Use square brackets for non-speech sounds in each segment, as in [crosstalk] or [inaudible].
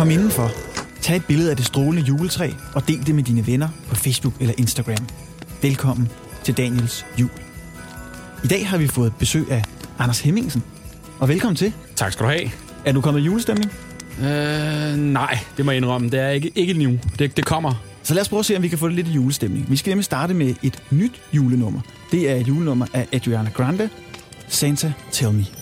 Kom indenfor. Tag et billede af det strålende juletræ og del det med dine venner på Facebook eller Instagram. Velkommen til Daniels jul. I dag har vi fået besøg af Anders Hemmingsen. Og velkommen til. Tak skal du have. Er du kommet i julestemning? Øh, nej, det må jeg indrømme. Det er ikke, ikke nu. Det, det kommer. Så lad os prøve at se, om vi kan få det lidt i julestemning. Vi skal nemlig starte med et nyt julenummer. Det er et julenummer af Adriana Grande, Santa Tell Me.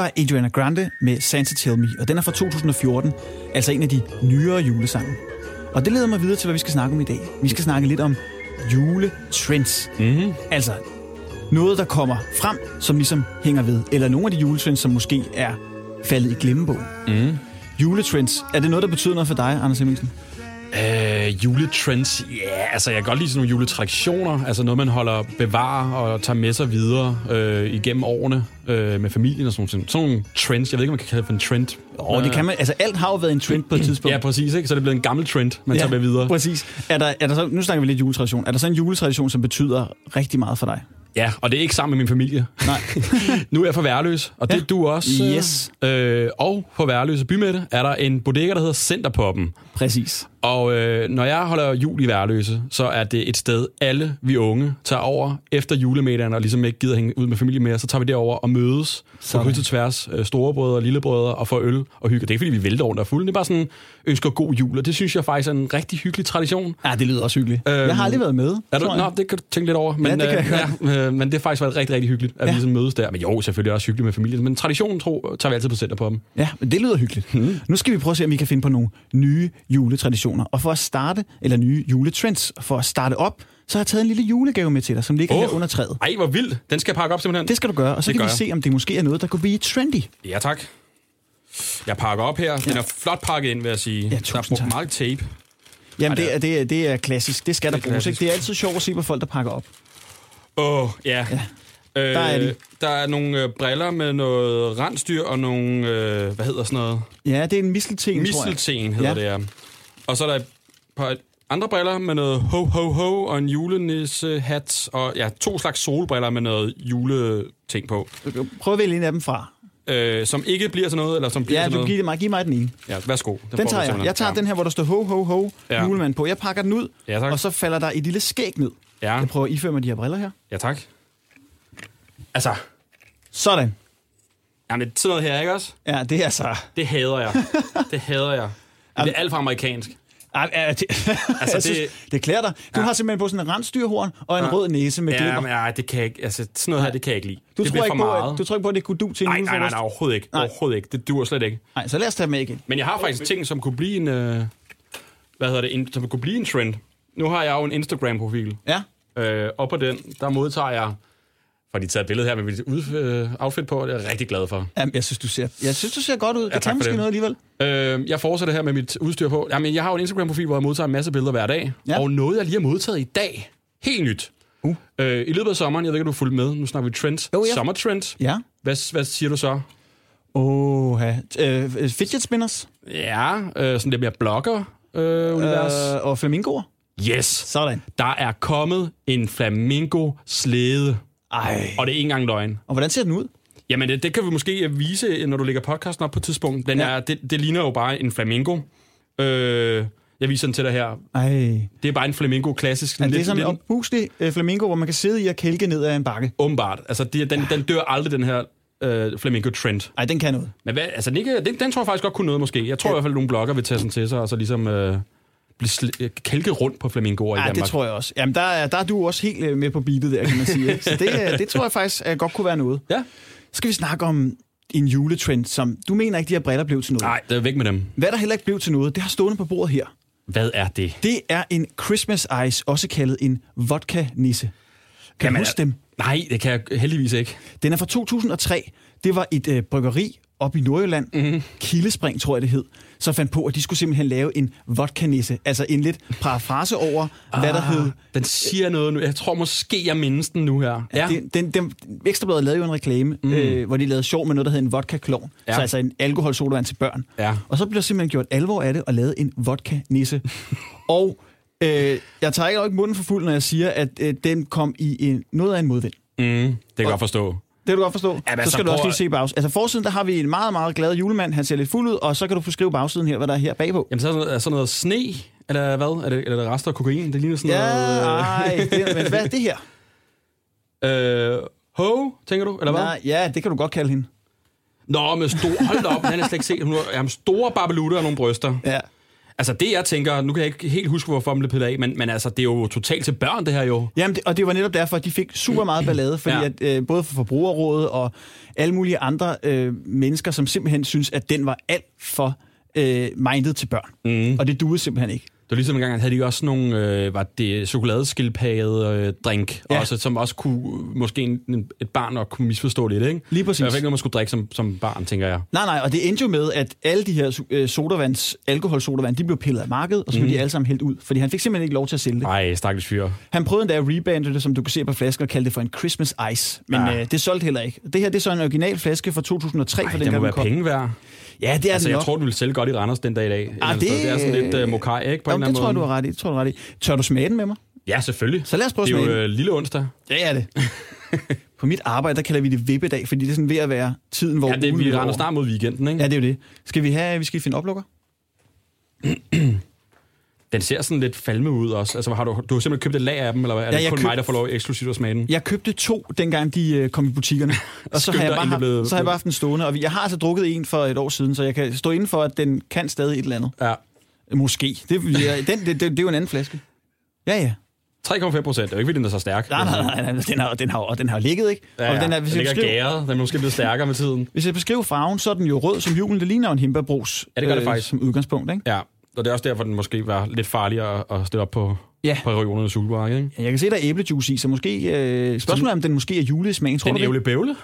Var Adriana Grande med Santa Tell Me, og den er fra 2014, altså en af de nyere julesange. Og det leder mig videre til, hvad vi skal snakke om i dag. Vi skal snakke lidt om juletrends. Mm-hmm. Altså noget, der kommer frem, som ligesom hænger ved. Eller nogle af de juletrends, som måske er faldet i glemmebogen. Mm. Juletrends, er det noget, der betyder noget for dig, Anders Hemmingsen? Øh, juletrends, ja, yeah, altså jeg kan godt lide sådan nogle juletraditioner, altså noget, man holder bevarer og tager med sig videre øh, igennem årene øh, med familien og sådan nogle ting. Sådan nogle trends, jeg ved ikke, om man kan kalde det for en trend. Og det kan man, altså alt har jo været en trend på et tidspunkt. Ja, præcis, ikke? Så er det blevet en gammel trend, man ja, tager med videre. Præcis. Er der, er der så, nu snakker vi lidt juletradition. Er der så en juletradition, som betyder rigtig meget for dig? Ja, og det er ikke sammen med min familie. Nej. [laughs] nu er jeg for værløs, og det Ja. er du også. Yes. Øh, og på Værløse Bymette er der en bodega, der hedder Centerpoppen. Præcis. Og øh, når jeg holder jul i Værløse, så er det et sted, alle vi unge tager over efter julemiddagen, og ligesom ikke gider hænge ud med familie mere, så tager vi derover og mødes på Sådan. kryds og tværs, øh, storebrødre og lillebrødre, og får øl og hygge. Det er ikke, fordi vi vælter rundt og er fulde, det er bare sådan, ønsker god jul, og det synes jeg faktisk er en rigtig hyggelig tradition. Ja, det lyder også hyggeligt. Øhm, jeg har aldrig været med. Er du, tror nå, det kan du tænke lidt over. Men, det kan jeg øh, ja, øh, men det har faktisk været rigtig, rigtig hyggeligt, at Ja. vi ligesom mødes der. Men jo, selvfølgelig også hyggeligt med familien. Men traditionen tro, tager vi altid på center på dem. Ja, men det lyder hyggeligt. Mhm. Nu skal vi prøve at se, om vi kan finde på nogle nye juletraditioner. Og for at starte, eller nye juletrends, for at starte op, så har jeg taget en lille julegave med til dig, som ligger oh. Her under træet. Ej, hvor vildt. Den skal jeg pakke op simpelthen. Det skal du gøre, og så Det kan vi jeg. se, om det måske er noget, der kunne blive trendy. Ja, tak. Jeg pakker op her. Den er flot pakket ind, vil jeg sige. Ja, der er brugt tak. meget tape. Jamen, det er, det, er, det er klassisk. Det skal Det der er bruges. Ikke? klassisk. Det er altid sjovt at se på folk, der pakker op. Åh, oh, ja. ja. Øh, der er de. der er nogle øh, briller med noget rensdyr og nogle, øh, hvad hedder sådan noget? Ja, det er en mistelten, tror jeg. Mistelten hedder ja. det, ja. Og så er der et par andre briller med noget ho, ho, ho og en julenissehat. Og ja, to slags solbriller med noget juleting på. Prøv at vælge en af dem fra. Øh, som ikke bliver til noget, eller som bliver Ja, du noget. giver mig, giv mig den ene. Ja, værsgo. Den får tager jeg. Jeg tager ja. den her, hvor der står ho, ho, ho, Ja. julemand på. Jeg pakker den ud, Ja, tak. og så falder der et lille skæg ned. Ja, Jeg prøver at iføre mig de her briller her. ja tak. Altså, Sådan. jamen, sådan noget her, ikke også? Ja, det er altså... Det hader jeg. [laughs] Det hader jeg. Det er alt for amerikansk. Ej, [laughs] ja, det, Altså, det- det, synes, det klæder dig. Du ja. har simpelthen på sådan en rensdyrhorn og en Ja. rød næse med Ja, glimmer. men ja, det kan jeg ikke. Altså, sådan noget her, det kan jeg ikke lide. Du det tror, ikke for på, meget. at, du tror ikke på, at det kunne du til Nej, nej, nej, nej, overhovedet ikke. Nej. Overhovedet ikke. Det dur slet ikke. Nej, så lad os tage med igen. Men jeg har faktisk ting, som kunne blive en... Øh, hvad hedder det? En, som kunne blive en trend. Nu har jeg jo en Instagram-profil. Ja. Øh, og på den, der modtager jeg... For de taget et billede her med mit ud, øh, outfit på, det er jeg rigtig glad for. Jamen, jeg synes, du ser, jeg synes, du ser godt ud. Det tak kan måske det. noget alligevel. Øh, jeg fortsætter her med mit udstyr på. Jamen, jeg har jo en Instagram-profil, hvor jeg modtager en masse billeder hver dag. Ja. Og noget, jeg lige har modtaget i dag, helt nyt. Uh. Øh, I løbet af sommeren, jeg ved ikke, du er fulgt med, nu snakker vi trends. Jo, ja. Summer trends. Ja. Hvad, hvad siger du så? Åh, ja. øh, fidget spinners Ja, øh, sådan lidt mere blogger-univers. Øh, øh, og flamingoer. yes! Sådan. Der er kommet en flamingo-slæde. Ej. Og det er ikke engang løgn. Og hvordan ser den ud? Jamen, det, det kan vi måske vise, når du lægger podcasten op på et tidspunkt. Den Ja. er, det, det ligner jo bare en flamingo. Øh, jeg viser den til dig her. Ej. Det er bare en flamingo klassisk. Det lidt- er sådan en opuslig øh, flamingo, hvor man kan sidde i og kælke ned ad en bakke? Åbenbart. Altså, det, den, den dør aldrig, den her øh, flamingo-trend. Ej, den kan noget. Men hvad, altså, den, den, den tror jeg faktisk godt kunne noget, måske. Jeg tror ja. i hvert fald, at nogle blogger vil tage sådan til sig, og så ligesom øh, blive øh, kælket rundt på flamingoer i Ja, Danmark. det tror jeg også. Jamen, der er, der er du også helt øh, med på beatet der, kan man sige. Så det, øh, det tror jeg faktisk godt kunne være noget. Ja. Så skal vi snakke om en juletrend, som du mener ikke, de her briller blev til noget. Nej, det er væk med dem. Hvad der heller ikke blev til noget, det har stående på bordet her. Hvad er det? Det er en Christmas Ice, også kaldet en vodka-nisse. Kan Jamen, du huske dem? Nej, det kan jeg heldigvis ikke. Den er fra 2003. Det var et øh, bryggeri op i Nordjylland, mm-hmm. Kildespring tror jeg det hed, som fandt på, at de skulle simpelthen lave en vodka-nisse. Altså en lidt parafrase over, ah, hvad der hed. Den siger noget nu. Jeg tror måske, jeg mindes den nu her. Ja. Den, den, den, Ekstrabladet lavede jo en reklame, mm. øh, hvor de lavede sjov med noget, der hed en vodka-klon. Ja. Ja. Så altså en alkoholsodavand til børn. Ja. Og så blev der simpelthen gjort alvor af det og lavet en vodka-nisse. [laughs] og øh, jeg tager ikke munden for fuld, når jeg siger, at øh, den kom i en, noget af en modvind. Mm, det kan jeg godt forstå. Det kan du godt forstå. Jamen, så altså, skal du også lige se bagsiden. Altså forsiden, der har vi en meget, meget glad julemand. Han ser lidt fuld ud, og så kan du få skrive bagsiden her, hvad der er her bagpå. Jamen, så er sådan noget, er sådan noget sne, eller hvad? Er det, eller er det rester af kokain? Det ligner sådan Ja, noget... nej, det, men hvad er det her? [laughs] Øh, ho, tænker du? Eller hvad? Nej, ja, det kan du godt kalde hende. Nå, med stor... Hold op, han er slet ikke set. Hun har jamen, store barbelutter og nogle bryster. Ja. Altså, det jeg tænker... Nu kan jeg ikke helt huske, hvorfor den blev pillet af, men, men altså, det er jo totalt til børn, det her jo. Jamen, det, og det var netop derfor, at de fik super meget [clears throat] ballade, fordi ja. At, øh, både for forbrugerrådet og alle mulige andre øh, mennesker, som simpelthen synes, at den var alt for øh, mindet til børn. Mm. Og det duede simpelthen ikke. Det var ligesom en gang, at havde de også nogle, øh, var det chokoladeskildpadde øh, drink, Ja. ja. også, som også kunne, måske en, et barn nok kunne misforstå lidt, ikke? Lige præcis. Det var ikke noget, man skulle drikke som, som barn, tænker jeg. Nej, nej, og det endte jo med, at alle de her øh, sodavands, alkoholsodavand, de blev pillet af markedet, og så blev mm. de alle sammen hældt ud, fordi han fik simpelthen ikke lov til at sælge det. Ej, stakkels fyr. Han prøvede endda at rebande det, som du kan se på flasken, og kalde det for en Christmas Ice. Men Ah. øh, det solgte heller ikke. Det her det er så en original flaske fra 2003. Ej, for det den må være den kom. penge værd. Ja, det er Altså, jeg nok. tror, du ville sælge godt i Randers den dag i dag. andet det- det er sådan lidt uh, mokai, ikke? På Jo, en eller det anden tror jeg, måde. du har ret i. Det tror du ret i. Tør du smage den med mig? Ja, selvfølgelig. Så lad os prøve at Det er smage jo øh, lille onsdag. Det er [laughs] det. på mit arbejde, der kalder vi det vippedag, fordi det er sådan ved at være tiden, hvor Ja, det, ugen vi render snart mod weekenden, ikke? Ja, det er jo det. Skal vi have, vi skal finde oplukker? [clears throat] Den ser sådan lidt falme ud også. Altså, har du, du har simpelthen købt et lag af dem, eller hvad? Er Ja, det kun køb- mig, der får lov eksklusivt at smage den? Jeg købte to, dengang de øh, kom i butikkerne. [laughs] Og så har, jeg bare haft, blev- så har jeg bare haft den stående. Og jeg har altså drukket en for et år siden, så jeg kan stå inden for, at den kan stadig et eller andet. Ja. Måske. Det, jeg- den, det, det, det er jo en anden flaske. Ja, ja. 3,5 procent. Det er jo ikke, fordi den er så stærk. Nej, nej, nej, nej. Den har, den har, og den har ligget, ikke? Ja, ja. Og den er, den hvis, jeg ligger beskriver, gæret. Den er måske blevet stærkere med tiden. hvis jeg beskriver farven, så er den jo rød som julen. Det ligner jo en himbeerbrus Ja, det gør det faktisk. som udgangspunkt, ikke? Ja. Og det er også derfor, den måske var lidt farligere at, stille op på, Ja. på regionernes supermarked, ikke? Jeg kan se, der er æblejuice i, så måske... Øh, spørgsmålet er, om den måske er julesmag. Tror Den du det? ævle bævle.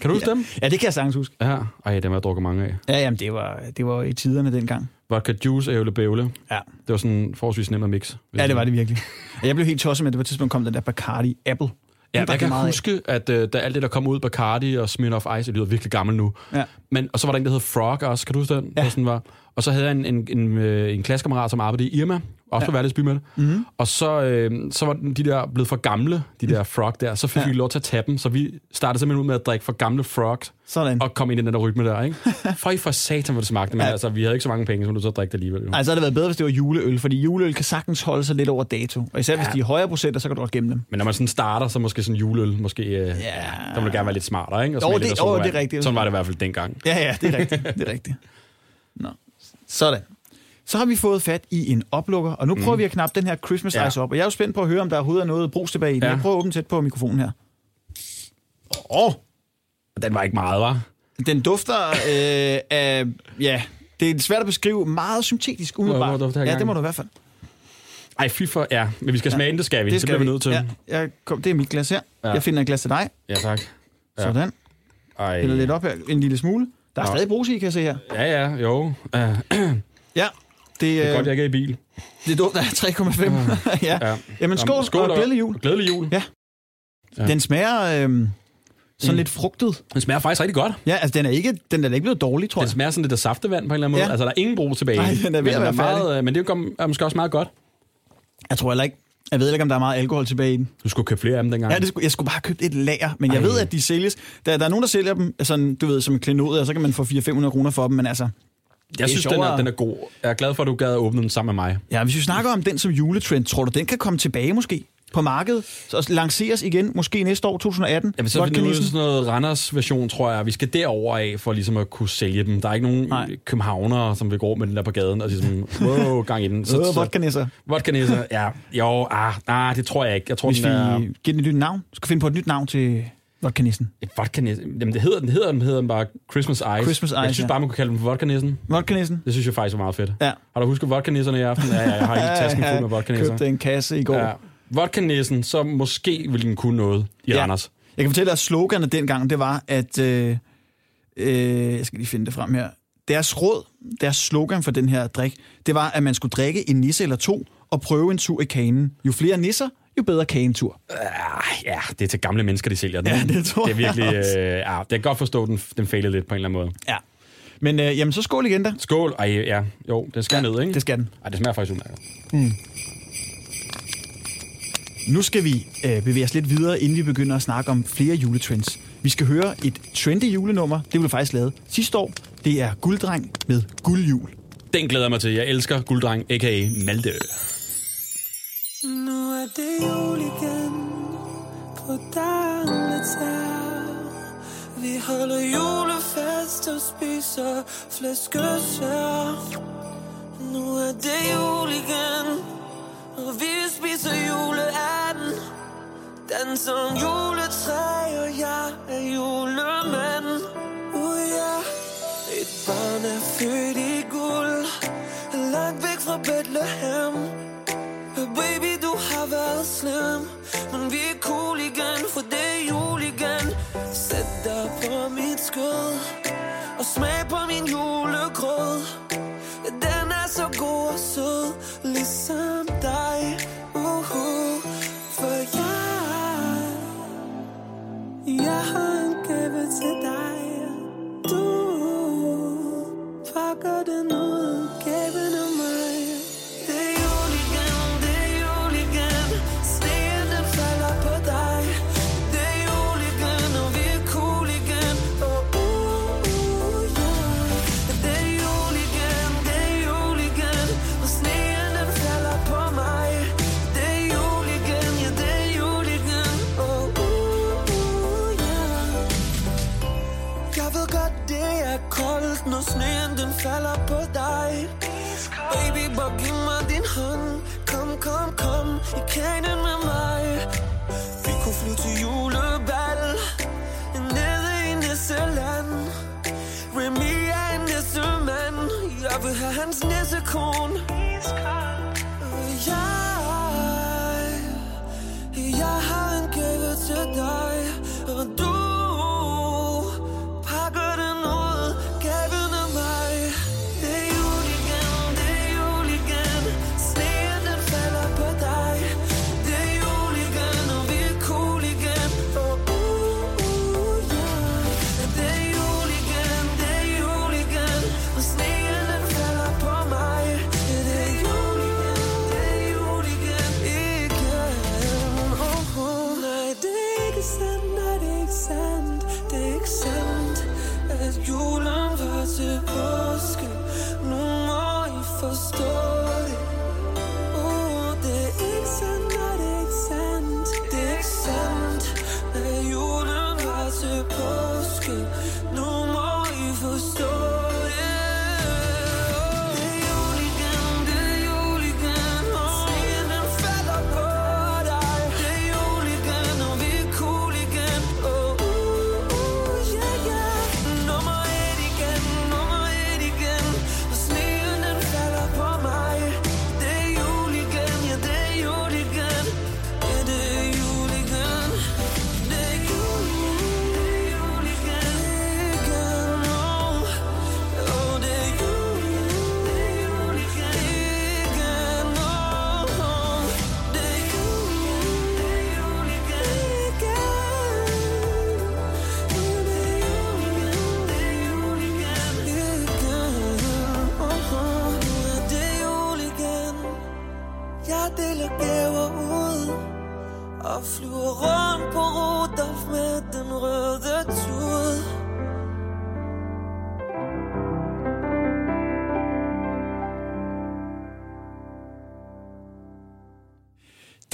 kan du huske [laughs] dem? Ja, det kan jeg sagtens huske. Ja. Ej, dem har jeg drukket mange af. Ja, jamen, det var, det var i tiderne dengang. Vodka juice, ævle bævle. Ja. Det var sådan forholdsvis nemt at mix. Ja, det var det virkelig. Og Jeg blev helt tosset med, at det på et tidspunkt kom den der Bacardi Apple. Ja, jeg kan meget af. huske, at uh, da alt det, der kom ud, Bacardi og Smirnoff Ice, det lyder virkelig gammel nu. Ja. Men, og så var der en, der hed Frog også, kan du huske den? Ja. Der sådan var. Og så havde jeg en, en, en, øh, en klassekammerat, som arbejdede i Irma, også på Værløsby med det. Mm-hmm. Og så, øh, så var de der blevet for gamle, de der Frog der. Så fik Ja. ja. vi lov til at tage dem, så vi startede simpelthen ud med at drikke for gamle Frogs, Sådan. og kom ind i den der rytme der, ikke? [laughs] For i for satan, hvor det smagte, men Ja. ja. altså, vi havde ikke så mange penge, som du så drikke alligevel. Jo. Ej, så havde det været bedre, hvis det var juleøl, fordi juleøl kan sagtens holde sig lidt over dato. Og især hvis Ja. de er højere procenter, så kan du godt gemme dem. Men når man sådan starter, så måske sådan juleøl, måske, øh, Ja. der må du gerne være lidt smartere, ikke? Og Jo, det- lidt jo, det er rigtigt. Sådan var det i hvert fald dengang. Ja, ja, det er rigtigt. Det er rigtigt. Nå. Sådan. Så har vi fået fat i en oplukker, og nu prøver vi at knappe den her Christmas Ja. Ice op. Og jeg er jo spændt på at høre, om der overhovedet er noget brus tilbage i den. Ja. Jeg prøver at åbne tæt på mikrofonen her. Åh, oh, Den var ikke meget, var. den dufter øh, af... Ja, det er svært at beskrive. Meget syntetisk, umiddelbart. Hvor ja, det må du i hvert fald. Ej, fy for, ja. Men vi skal smage den, det skal vi. Det, skal bliver vi nødt til. Ja, jeg kom, det er mit glas her. Ja. Ja. Jeg finder et glas til dig. ja tak. Ja. Sådan. Ej. Hælder lidt op her. En lille smule. Der er Nå. stadig brus i, kan jeg se her. Ja, ja, jo. Uh, [clears throat] Ja. Det, er øh, godt, jeg ikke er i bil. det dufter af 3,5. ja. Ja. Jamen skål, skål og glædelig jul. Glædelig jul. Ja. Ja. Den smager øh, sådan Mm. lidt frugtet. Den smager faktisk rigtig godt. Ja, altså den er ikke, den er ikke blevet dårlig, tror Den jeg. smager sådan lidt af saftevand på en eller anden måde. Ja. Altså, der er ingen brug tilbage. Nej, den er ved men at være meget, øh, Men det er, er måske også meget godt. Jeg tror heller ikke, jeg ved ikke, om der er meget alkohol tilbage i den. Du skulle købe flere af dem dengang. Ja, det skulle, jeg skulle bare have købt et lager, men jeg Ej. ved, at de sælges. Der, der er nogen, der sælger dem, sådan, du ved, som en klenod, og så kan man få 400-500 kroner for dem, men altså... jeg synes, den er, den er god. Jeg er glad for, at du gad at åbne den sammen med mig. Ja, hvis vi snakker om den som juletrend, tror du, den kan komme tilbage måske på markedet? Så lanceres igen, måske næste år, 2018? Jamen, så er vi til sådan noget Randers version, tror jeg. Vi skal derover af for ligesom at kunne sælge dem. Der er ikke nogen Nej. Københavnere, som vil gå med den der på gaden og ligesom, wow, gang i den. Så, [laughs] øh, vodka nisser. Vodka nisser, ja. Jo, ah, nej, det tror jeg ikke. Jeg tror, Hvis den vi er... giver den et nyt navn, skal finde på et nyt navn til vodka nissen. Et vodka nissen. Jamen, det hedder den, hedder den, hedder den bare Christmas Ice. Christmas Jeg Ice, synes ja. bare, man kunne kalde den for vodka nissen. Vodka nissen? Det synes jeg faktisk var meget fedt. Ja. Har du husket vodka nisserne i aften? Ja, ja, jeg har ikke [laughs] tasken fuld med vodka nisser. købte en kasse i går. Ja. Vodka nissen, så måske ville den kunne noget i Ja. Randers. Jeg kan fortælle dig, at sloganet dengang, det var, at... Øh, øh, jeg skal lige finde det frem her. Deres råd, deres slogan for den her drik, det var, at man skulle drikke en nisse eller to og prøve en tur i kanen. Jo flere nisser, jo bedre kagentur. Ah, ja, det er til gamle mennesker, de sælger den. Ja, det tror det er jeg virkelig, også. øh, ja, det kan godt forstå, at den, den failede lidt på en eller anden måde. Ja. Men øh, jamen, så skål igen da. Skål. Ej, ja. Jo, den skal ja, ned, ikke? Det skal den. Ej, det smager faktisk udmærket. Nu skal vi øh, bevæge os lidt videre, inden vi begynder at snakke om flere juletrends. Vi skal høre et trendy julenummer. Det blev faktisk lavet sidste år. Det er Gulddreng med guldjul. Den glæder jeg mig til. Jeg elsker Gulddreng, a.k.a. Malte. Nu er det jul igen på Dammelsær. Vi holder julefest og spiser flæskesvær. Nu er det jul igen, og vi spiser juleanden. Danser om juletræ, og jeg er julemand. Uh, yeah. Et barn er født i guld, langt væk fra Bethlehem. Baby, har været slem Men vi er cool igen, for det er jul igen. Sæt dig på mit skød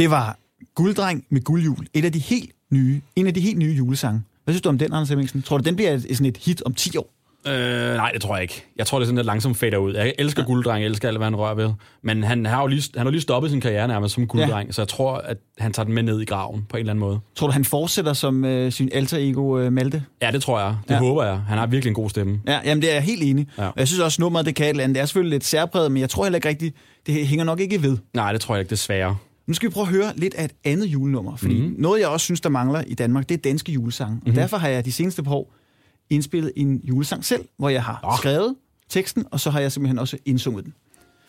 Det var Gulddreng med guldjul. Et af de helt nye, en af de helt nye julesange. Hvad synes du om den, Anders Hemmingsen? Tror du, den bliver et, sådan et hit om 10 år? Øh, nej, det tror jeg ikke. Jeg tror, det er sådan lidt langsomt fader ud. Jeg elsker ja. gulddreng, jeg elsker alt, hvad han rører ved. Men han har jo lige, han har lige stoppet sin karriere nærmest som gulddreng, ja. så jeg tror, at han tager den med ned i graven på en eller anden måde. Tror du, han fortsætter som øh, sin alter ego øh, Malte? Ja, det tror jeg. Det Ja. ja. håber jeg. Han har virkelig en god stemme. Ja, jamen det er jeg helt enig. Ja. Og jeg synes også, nummeret det kan et eller andet. Det er selvfølgelig lidt særpræget, men jeg tror heller ikke rigtigt, det hænger nok ikke ved. Nej, det tror jeg ikke, desværre. Nu skal vi prøve at høre lidt af et andet julenummer, fordi mm-hmm. noget, jeg også synes, der mangler i Danmark, det er danske julesange. Mm-hmm. Og derfor har jeg de seneste par år indspillet en julesang selv, hvor jeg har oh. skrevet teksten, og så har jeg simpelthen også indsunget den.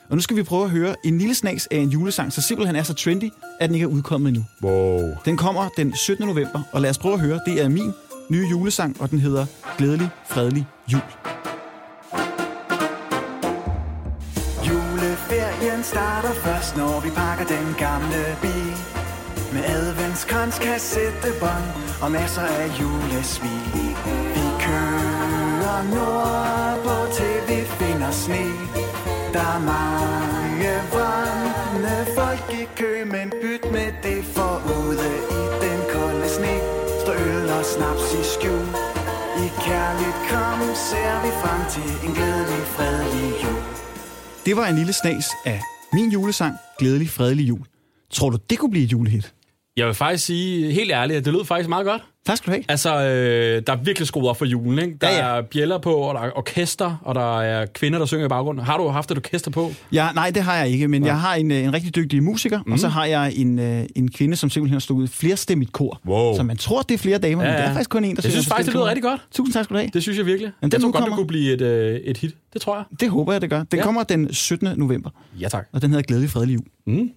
Og nu skal vi prøve at høre en lille snas af en julesang, så simpelthen er så trendy, at den ikke er udkommet endnu. Wow. Den kommer den 17. november, og lad os prøve at høre. Det er min nye julesang, og den hedder Glædelig, Fredelig Jul. Juleferien starter først, når vi pakker den gamle bil. Med adventskrans, kassettebånd og masser af julesvig. Vi kører nordpå til vi finder sne. Der er mange vandne folk i kø, men byt med det for ude i den kolde sne. Står øl og snaps i skjul. I kærligt kram ser vi frem til en glædelig, fredelig jul. Det var en lille snas af min julesang, Glædelig, Fredelig Jul. Tror du, det kunne blive et julehit? Jeg vil faktisk sige, helt ærligt, at det lød faktisk meget godt. Tak skal du have. Altså, øh, der er virkelig skruet op for julen, ikke? Der Ja, ja, er bjæller på, og der er orkester, og der er kvinder, der synger i baggrunden. Har du haft et orkester på? Ja, nej, det har jeg ikke, men ja. jeg har en, øh, en rigtig dygtig musiker, mm. og så har jeg en, øh, en kvinde, som simpelthen har stået flerstemmigt kor. Wow. Så man tror, det er flere damer, ja, Ja, men det er faktisk kun en, der Jeg synes faktisk, det lyder rigtig godt. Tusind tak skal du have. Det synes jeg virkelig. den jeg tror nu godt, det kunne blive et, øh, et hit. Det tror jeg. Det håber jeg, det gør. Den. Ja. kommer den 17. november, Ja, tak. og den hedder Glædelig, Fredelig Jul. Mm.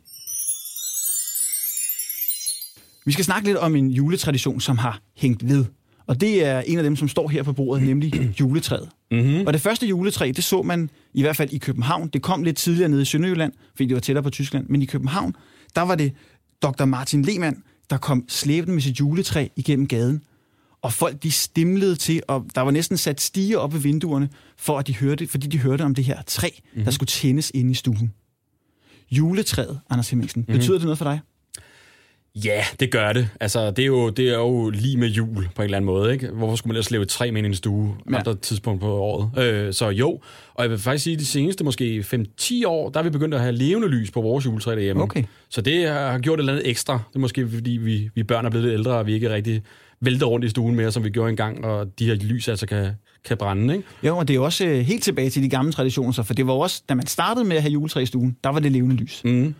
Vi skal snakke lidt om en juletradition, som har hængt ved. Og det er en af dem, som står her på bordet, nemlig [clears throat] juletræet. Mm-hmm. Og det første juletræ, det så man i hvert fald i København. Det kom lidt tidligere nede i Sønderjylland, fordi det var tættere på Tyskland. Men i København, der var det Dr. Martin Lehmann, der kom slæbende med sit juletræ igennem gaden. Og folk, de stimlede til, og der var næsten sat stiger op ved vinduerne, for at de hørte, fordi de hørte om det her træ, mm-hmm. der skulle tændes inde i stuen. Juletræet, Anders Hemmingsen, mm-hmm. betyder det noget for dig? Ja, det gør det. Altså, det er, jo, det er jo lige med jul på en eller anden måde. Ikke? Hvorfor skulle man ellers lave et træ med i en stue Ja. andre tidspunkt på året? Øh, så jo, og jeg vil faktisk sige, at de seneste måske 5-10 år, der er vi begyndt at have levende lys på vores juletræ derhjemme. Okay. Så det har gjort et eller andet ekstra. Det er måske, fordi vi, vi børn er blevet lidt ældre, og vi ikke rigtig vælter rundt i stuen mere, som vi gjorde engang, og de her lys altså kan, kan brænde, ikke? Jo, og det er også øh, helt tilbage til de gamle traditioner, så, for det var også, da man startede med at have juletræ i stuen, der var det levende lys. Mm.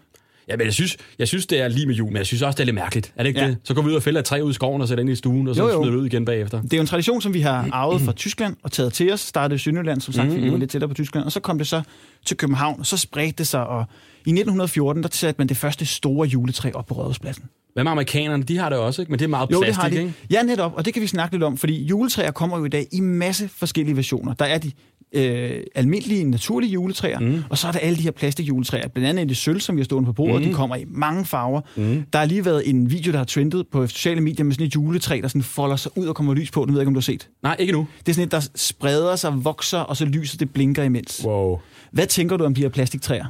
Ja, men jeg synes, jeg synes, det er lige med jul, men jeg synes også, det er lidt mærkeligt. Er det ikke Ja. det? Så går vi ud og fælder et træ ud i skoven og sætter ind i stuen, og så Jo, jo. smider vi ud igen bagefter. Det er jo en tradition, som vi har arvet fra Tyskland og taget til os. Startede i Sønderjylland, som sagt, fordi vi var lidt tættere på Tyskland. Og så kom det så til København, og så spredte det sig. Og i 1914, der satte man det første store juletræ op på Rådhuspladsen. Hvad med amerikanerne? De har det også, ikke? Men det er meget Jo, plastik, det har de. ikke? Ja, netop, og det kan vi snakke lidt om, fordi juletræer kommer jo i dag i masse forskellige versioner. Der er de øh, almindelige, naturlige juletræer, mm. og så er der alle de her plastikjuletræer, blandt andet i det sølv, som vi har stående på bordet. Mm. De kommer i mange farver. Mm. Der har lige været en video, der har trendet på sociale medier med sådan et juletræ, der sådan folder sig ud og kommer lys på. Det ved jeg ikke, om du har set. Nej, ikke nu. Det er sådan et, der spreder sig, vokser, og så lyset det blinker imens. Wow. Hvad tænker du om de her plastiktræer?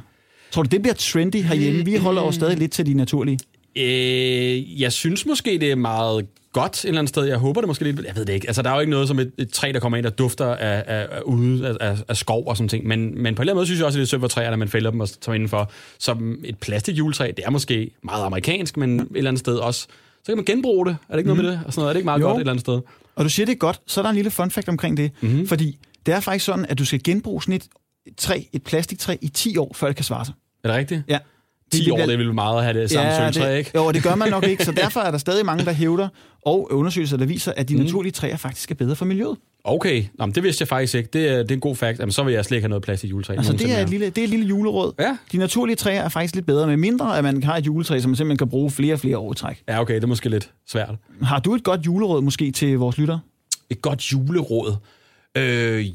Tror du, det bliver trendy herhjemme? Vi holder jo stadig lidt til de naturlige. Øh, jeg synes måske, det er meget godt et eller andet sted. Jeg håber det måske lidt. Jeg ved det ikke. Altså, der er jo ikke noget som et, et træ, der kommer ind, der dufter af, af, af, ude af, af, skov og sådan ting. Men, men på en eller anden måde synes jeg også, at det er sødt for træerne, man fælder dem og tager indenfor. Som et plastikjuletræ, det er måske meget amerikansk, men et eller andet sted også. Så kan man genbruge det. Er det ikke noget med det? Og sådan noget? Er det ikke meget Jo. godt et eller andet sted? Og du siger, det er godt, så er der en lille fun fact omkring det. Mm-hmm. Fordi det er faktisk sådan, at du skal genbruge sådan et træ, et plastiktræ, i 10 år, før det kan svare sig. Er det rigtigt? Ja. 10 år, bliver- det vel meget at have det samme ja, sølvtræ, det, ikke? Jo, og det gør man nok ikke, så [laughs] derfor er der stadig mange, der hævder, og undersøgelser, der viser, at de naturlige træer faktisk er bedre for miljøet. Okay, Nå, men det vidste jeg faktisk ikke. Det er, det er en god fakt. Jamen, så vil jeg slet ikke have noget plads i juletræ. Altså, det er, et lille, det er et lille juleråd. Ja. De naturlige træer er faktisk lidt bedre, med mindre at man har et juletræ, som man simpelthen kan bruge flere og flere år i træk. Ja, okay, det er måske lidt svært. Har du et godt juleråd måske til vores lyttere? Et godt juleråd. Øh,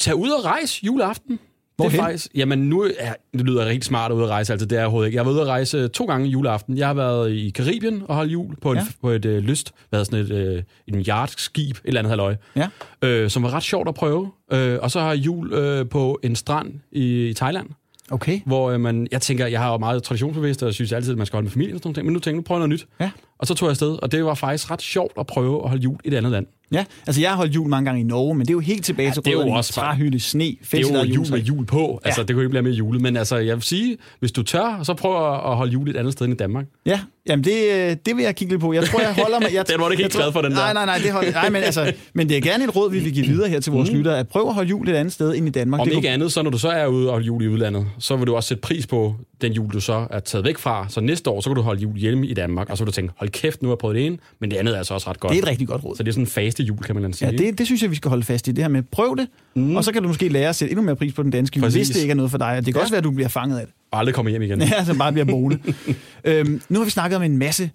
tag ud og rejse juleaften. Hvorhen? Det er faktisk, jamen nu er, det lyder rigtig smart at ud at rejse, altså det er jeg overhovedet ikke. Jeg har været ude at rejse to gange juleaften. Jeg har været i Karibien og holdt jul på, en, Ja. på et øh, lyst, hvad sådan et, øh, en yachtskib, et eller andet halvøj, Ja. øh, som var ret sjovt at prøve. Øh, og så har jeg jul øh, på en strand i, i Thailand, Okay. hvor øh, man, jeg tænker, jeg har jo meget traditionsbevidst, og jeg synes altid, at man skal holde med familien og sådan noget, men nu tænker jeg, nu prøver jeg noget nyt. Ja. Og så tog jeg afsted, og det var faktisk ret sjovt at prøve at holde jul i et andet land. Ja, altså jeg har holdt jul mange gange i Norge, men det er jo helt tilbage Ja, til det er jo også træhytte, sne, Det er jo jul med jul på. Altså, Ja. det kunne ikke blive mere jule. Men altså, jeg vil sige, hvis du tør, så prøv at holde jul et andet sted end i Danmark. Ja, jamen det, øh, det vil jeg kigge lidt på. Jeg tror, jeg holder mig... [laughs] Jeg, Den var du ikke helt glad for, den der. Nej, nej, nej, det holder, nej men, altså, men det er gerne et råd, vi vil give [clears throat] videre her til vores mm. lyttere, at prøve at holde jul et andet sted end i Danmark. Om det ikke andet, så når du så er ude og holde jul i udlandet, så vil du også sætte pris på den jul, du så er taget væk fra. Så næste år, så kan du holde jul hjemme i Danmark, og så vil du tænke, hold kæft, nu har jeg prøvet det ene, men det andet er altså også ret godt. det er et rigtig godt råd. Så det er sådan en faste jul, kan man sige. Ja, det, det synes jeg, vi skal holde fast i. Det her med, prøv det, mm. og så kan du måske lære at sætte endnu mere pris på den danske jul, Præcis. hvis det ikke er noget for dig. Og det kan også være, at du bliver fanget af det. Og aldrig komme hjem igen. [laughs] Ja, så bare bliver boende. [laughs] øhm, nu har vi snakket om en masse,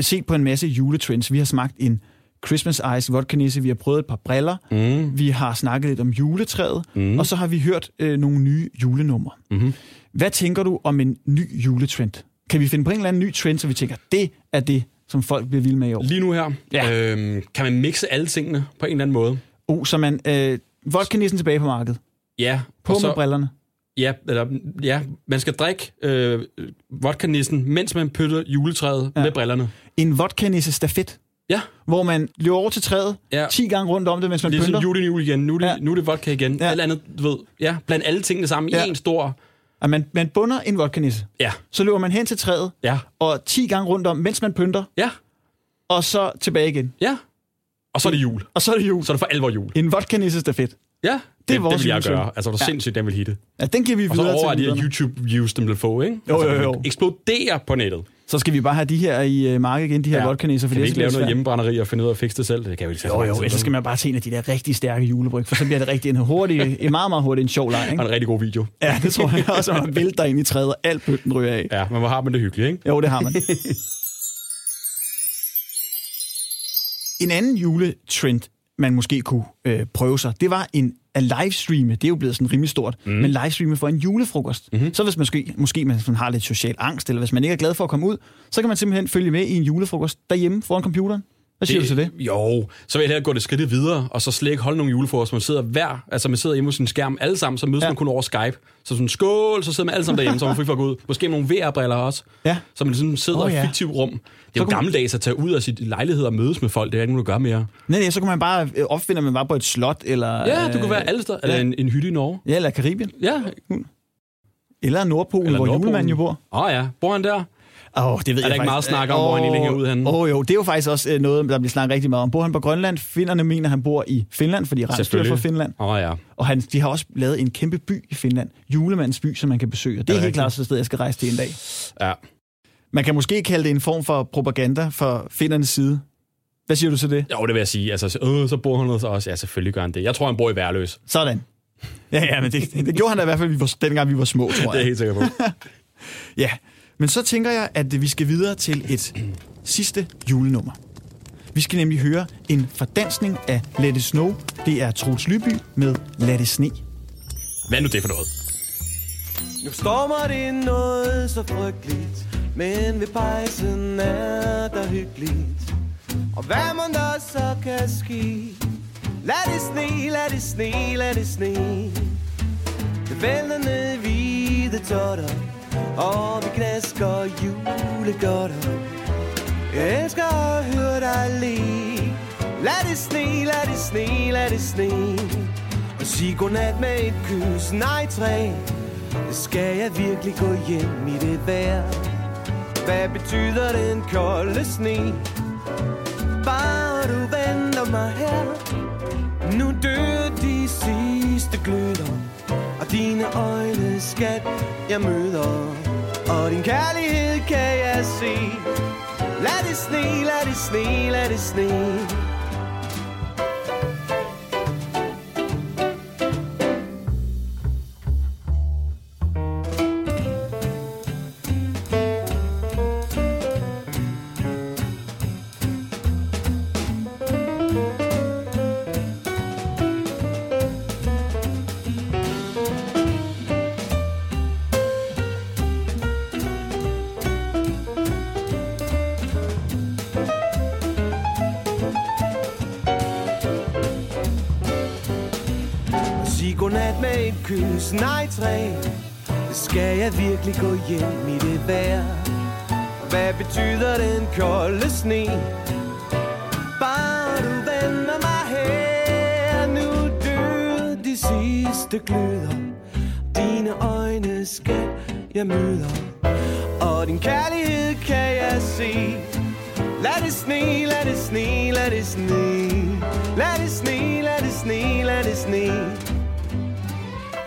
set på en masse juletrends. Vi har smagt en Christmas Ice vodka nisse, vi har prøvet et par briller, mm. vi har snakket lidt om juletræet, mm. og så har vi hørt øh, nogle nye julenumre. Mm-hmm. Hvad tænker du om en ny juletrend? Kan vi finde på en eller anden ny trend, så vi tænker, det er det, som folk bliver vilde med i år? Lige nu her, Ja. øhm, kan man mixe alle tingene på en eller anden måde. Oh, så man, øh, vodka tilbage på markedet. Ja, På med brillerne. Ja, eller, ja, man skal drikke øh, vodka-nissen, mens man pytter juletræet Ja. med brillerne. En vodka nisse stafet, Ja, hvor man løber over til træet, Ja. 10 gange rundt om det, mens man det er pynter. sådan jul igen. Nu er det, Ja. nu er det vodka igen. Ja. Alt andet, du ved. Ja, blandt alle tingene sammen Ja. i en stor... At man, man bunder en vodka nisse. Ja, Så løber man hen til træet, ja, og 10 gange rundt om, mens man pynter, ja, og så tilbage igen. ja. Og så er det jul. Og så er det jul. Så er det for alvor jul. En vodka nisse stafet. Ja, Det vores det vil jeg gøre. Altså, hvor Ja. sindssygt den vil hitte. Ja, den giver vi Og så videre over til de her. YouTube-views, den vil få, ikke? Jo, altså, jo, jo. Eksploderer på nettet. Så skal vi bare have de her i uh, markedet igen, de her ja. vodka nisser. Kan vi ikke lave noget hjemmebrænderi og finde ud af at fikse det selv? Det kan vi ikke. Jo, jo, ellers skal man bare til en af de der rigtig stærke julebryg, for så bliver det rigtig en hurtig, en meget, meget hurtig en sjov leg, Og ikke? en rigtig god video. Ja, det tror jeg også, man vælter ind i træet, og alt pynten ryger af. Ja, men hvor har man det hyggeligt, ikke? Jo, det har man. [laughs] en anden juletrend, man måske kunne øh, prøve sig, det var en at livestreame. Det er jo blevet sådan rimelig stort. Mm. Men livestreame for en julefrokost. Mm-hmm. Så hvis man måske, måske man har lidt social angst, eller hvis man ikke er glad for at komme ud, så kan man simpelthen følge med i en julefrokost derhjemme foran computeren. Hvad siger du til det? Jo, så vil jeg hellere gå det skridt videre, og så slet ikke holde nogle julefrokost. Man sidder hver, altså man sidder hjemme hos sin skærm alle sammen, så mødes Ja. man kun over Skype. Så sådan skål, så sidder man alle sammen derhjemme, så man fri for at gå ud. Måske med nogle VR-briller også. Ja. Så man sådan sidder Åh, oh, ja. i et fiktivt rum. Det er Så jo kunne man- gammeldags at tage ud af sit lejlighed og mødes med folk. Det er ikke nogen, der gør mere. Nej, nej, så kan man bare øh, opfinde, at man var på et slot, eller... Ja, du kunne være alle steder. Eller ja. en, en hytte i Norge. Ja, eller Karibien. Ja, Eller Nordpolen, eller hvor Nordpolen. julemanden jo bor. Åh oh, ja, bor han der? Åh, det ved der jeg ikke meget faktisk. snak om, hvor han hænger ud henne? Åh oh, jo, det er jo faktisk også øh, noget, der bliver snakket rigtig meget om. Bor han på Grønland? Finderne mener, han bor i Finland, fordi han styr for Finland. Åh oh, ja. Og han, de har også lavet en kæmpe by i Finland. Julemandens by, som man kan besøge. Og det er, det helt rigtigt? klart et sted, jeg skal rejse til en dag. ja. Man kan måske kalde det en form for propaganda for findernes side. Hvad siger du til det? Jo, det vil jeg sige. Altså, øh, så bor han hos os. Ja, selvfølgelig gør han det. Jeg tror, han bor i Værløs. Sådan. Ja, ja, men det, det gjorde han da i hvert fald, vi var, dengang vi var små, tror [laughs] Det er jeg jeg. helt sikker på. [laughs] Ja, men så tænker jeg, at vi skal videre til et sidste julenummer. Vi skal nemlig høre en fordansning af Let It Snow. Det er Troels Lyby med Let It Sne. Hvad er nu det for noget? Nu stormer det noget så frygteligt Men ved pejsen er der hyggeligt Og hvad man der så kan ske Lad det sne, lad det sne, lad det sne Det vælter ned hvide totter og vi knasker julegodter. Jeg elsker at høre dig le. Lad det sne, lad det sne, lad det sne. Og sig godnat med et kys, nej træ. Skal jeg virkelig gå hjem i det vejr? Hvad betyder den kolde sne? Bare du venter mig her. Nu dør de sidste gløder dine øjne, skat, jeg møder. Og din kærlighed kan jeg se. Lad det sne, lad det sne, lad det sne. Et nej træ Skal jeg virkelig gå hjem i det vejr? Hvad betyder den kolde sne? Bare du vender mig her Nu dør de sidste gløder Dine øjne skal jeg møder Og din kærlighed kan jeg se Lad det sne, lad det sne, lad det sne Lad det sne, lad det sne, lad det sne lad Det sne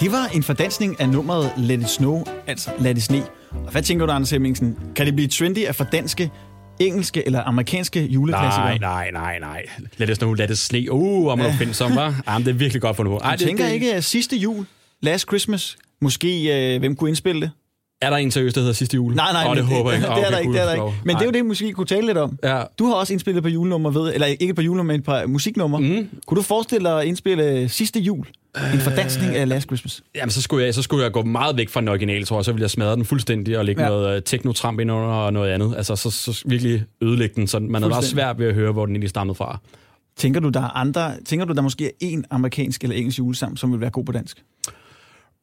var en fordansning af nummeret Let It Snow, altså Let It Sne. Og hvad tænker du, Anders Hemmingsen? Kan det blive trendy at fordanske engelske eller amerikanske juleklassikere? Nej, nej, nej, nej. Lad det snow, lad det sne. Uh, hvor må du finde som, var. Jamen, det er virkelig godt fundet på. Ej, Jeg tænker ikke, at sidste jul, Last Christmas, måske øh, hvem kunne indspille det? Er der en seriøst, der hedder sidste jul? Nej, nej, Åh, det men håber jeg ikke. det, er der ikke, det er der ikke. Men det er jo det, måske kunne tale lidt om. Ja. Du har også indspillet på julenummer, ved, eller ikke på julenummer, men på musiknummer. Mm. Kunne du forestille dig at indspille sidste jul? En fordansning af Last Christmas. Jamen, så skulle, jeg, så skulle jeg gå meget væk fra den originale, tror jeg. Så ville jeg smadre den fuldstændig og lægge Ja. noget øh, teknotramp ind under og noget andet. Altså, så, så virkelig ødelægge den, så man bare Fuldstændig. svært ved at høre, hvor den egentlig stammede fra. Tænker du, der er andre, tænker du, der måske er en amerikansk eller engelsk julesang, som vil være god på dansk?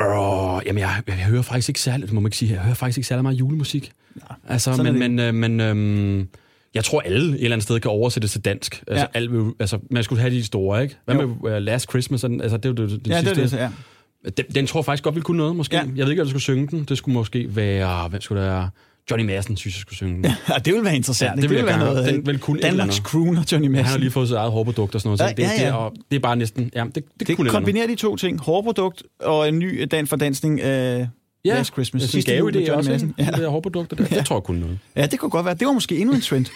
Åh, jamen, jeg, jeg, jeg hører faktisk ikke særlig, det må man ikke sige her, jeg hører faktisk ikke særlig meget julemusik. Ja, altså, men, det. men, øh, men øhm, jeg tror, alle et eller andet sted kan oversætte til dansk. Altså, Ja. ja. alt, vil- altså man skulle have de store, ikke? Hvad Jo. med uh, Last Christmas? Altså, det er jo det, det Ja, det sidste. er det, så, ja. Den, den tror jeg faktisk godt ville kunne noget, måske. Ja. Ja. Jeg ved ikke, om jeg skulle synge den. Det skulle måske være... Hvem skulle det være? Johnny Madsen, synes jeg, skulle synge. Ja, [laughs] det vil være interessant. Ja, det ikke? vil jeg være gerne. noget, Den vil kunne et Danmarks eller crooner, Johnny Han har Madsen. lige fået sit eget hårprodukt og sådan noget. Ja, det, ja, ja. Det, og det er bare næsten... Ja, det, det, Det kunne kombinerer de to ting. Hårprodukt og en ny dan fordansning af Ja, Last Christmas. Det er Sidste gaveidé Johnny også, Madsen. Ja. Det der hårprodukter der. Det tror jeg kunne noget. ja, det kunne godt være. Det var måske endnu en trend. [laughs]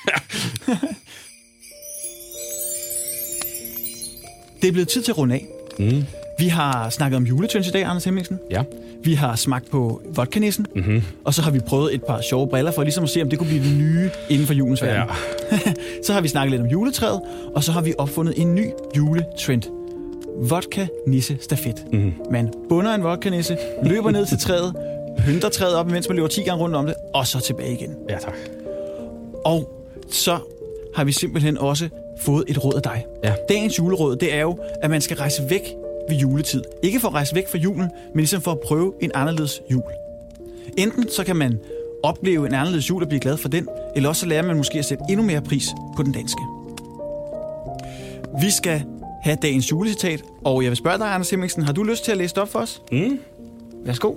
det er blevet tid til at runde af. Mm. Vi har snakket om juletøns i dag, Anders Hemmingsen. Ja. Vi har smagt på vodkanissen, Mhm. mm-hmm. og så har vi prøvet et par sjove briller for ligesom at se, om det kunne blive det nye inden for julens verden. [laughs] så har vi snakket lidt om juletræet, og så har vi opfundet en ny juletrend. Vodka nisse stafet. Mhm. Mm. Man bunder en vodka nisse, løber ned til træet, pynter træet op, mens man løber 10 gange rundt om det, og så tilbage igen. Ja, tak. Og så har vi simpelthen også fået et råd af dig. Ja. Dagens juleråd, det er jo, at man skal rejse væk ved juletid. Ikke for at rejse væk fra julen, men ligesom for at prøve en anderledes jul. Enten så kan man opleve en anderledes jul og blive glad for den, eller også så lærer man måske at sætte endnu mere pris på den danske. Vi skal have dagens julecitat, og jeg vil spørge dig, Anders Hemmingsen, har du lyst til at læse det op for os? Mm. Værsgo.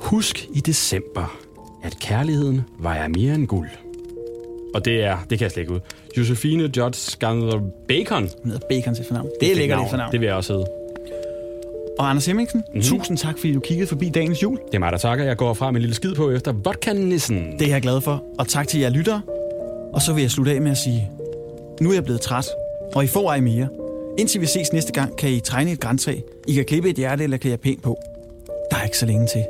Husk i december, at kærligheden vejer mere end guld. Og det er, det kan jeg slet ikke ud. Josefine Judge Skander Bacon. Hun hedder Bacon til fornavn. Det er lækkert det fornavn. Det vil jeg også hedde. Og Anders Hemmingsen, mm-hmm. tusind tak, fordi du kiggede forbi dagens jul. Det er mig, der takker. Jeg går fra med en lille skid på efter vodka-nissen. Det er jeg glad for. Og tak til jer lyttere. Og så vil jeg slutte af med at sige, nu er jeg blevet træt, og I får ej mere. Indtil vi ses næste gang, kan I tegne et græntræ. I kan klippe et hjerte, eller kan jeg pænt på. Der er ikke så længe til.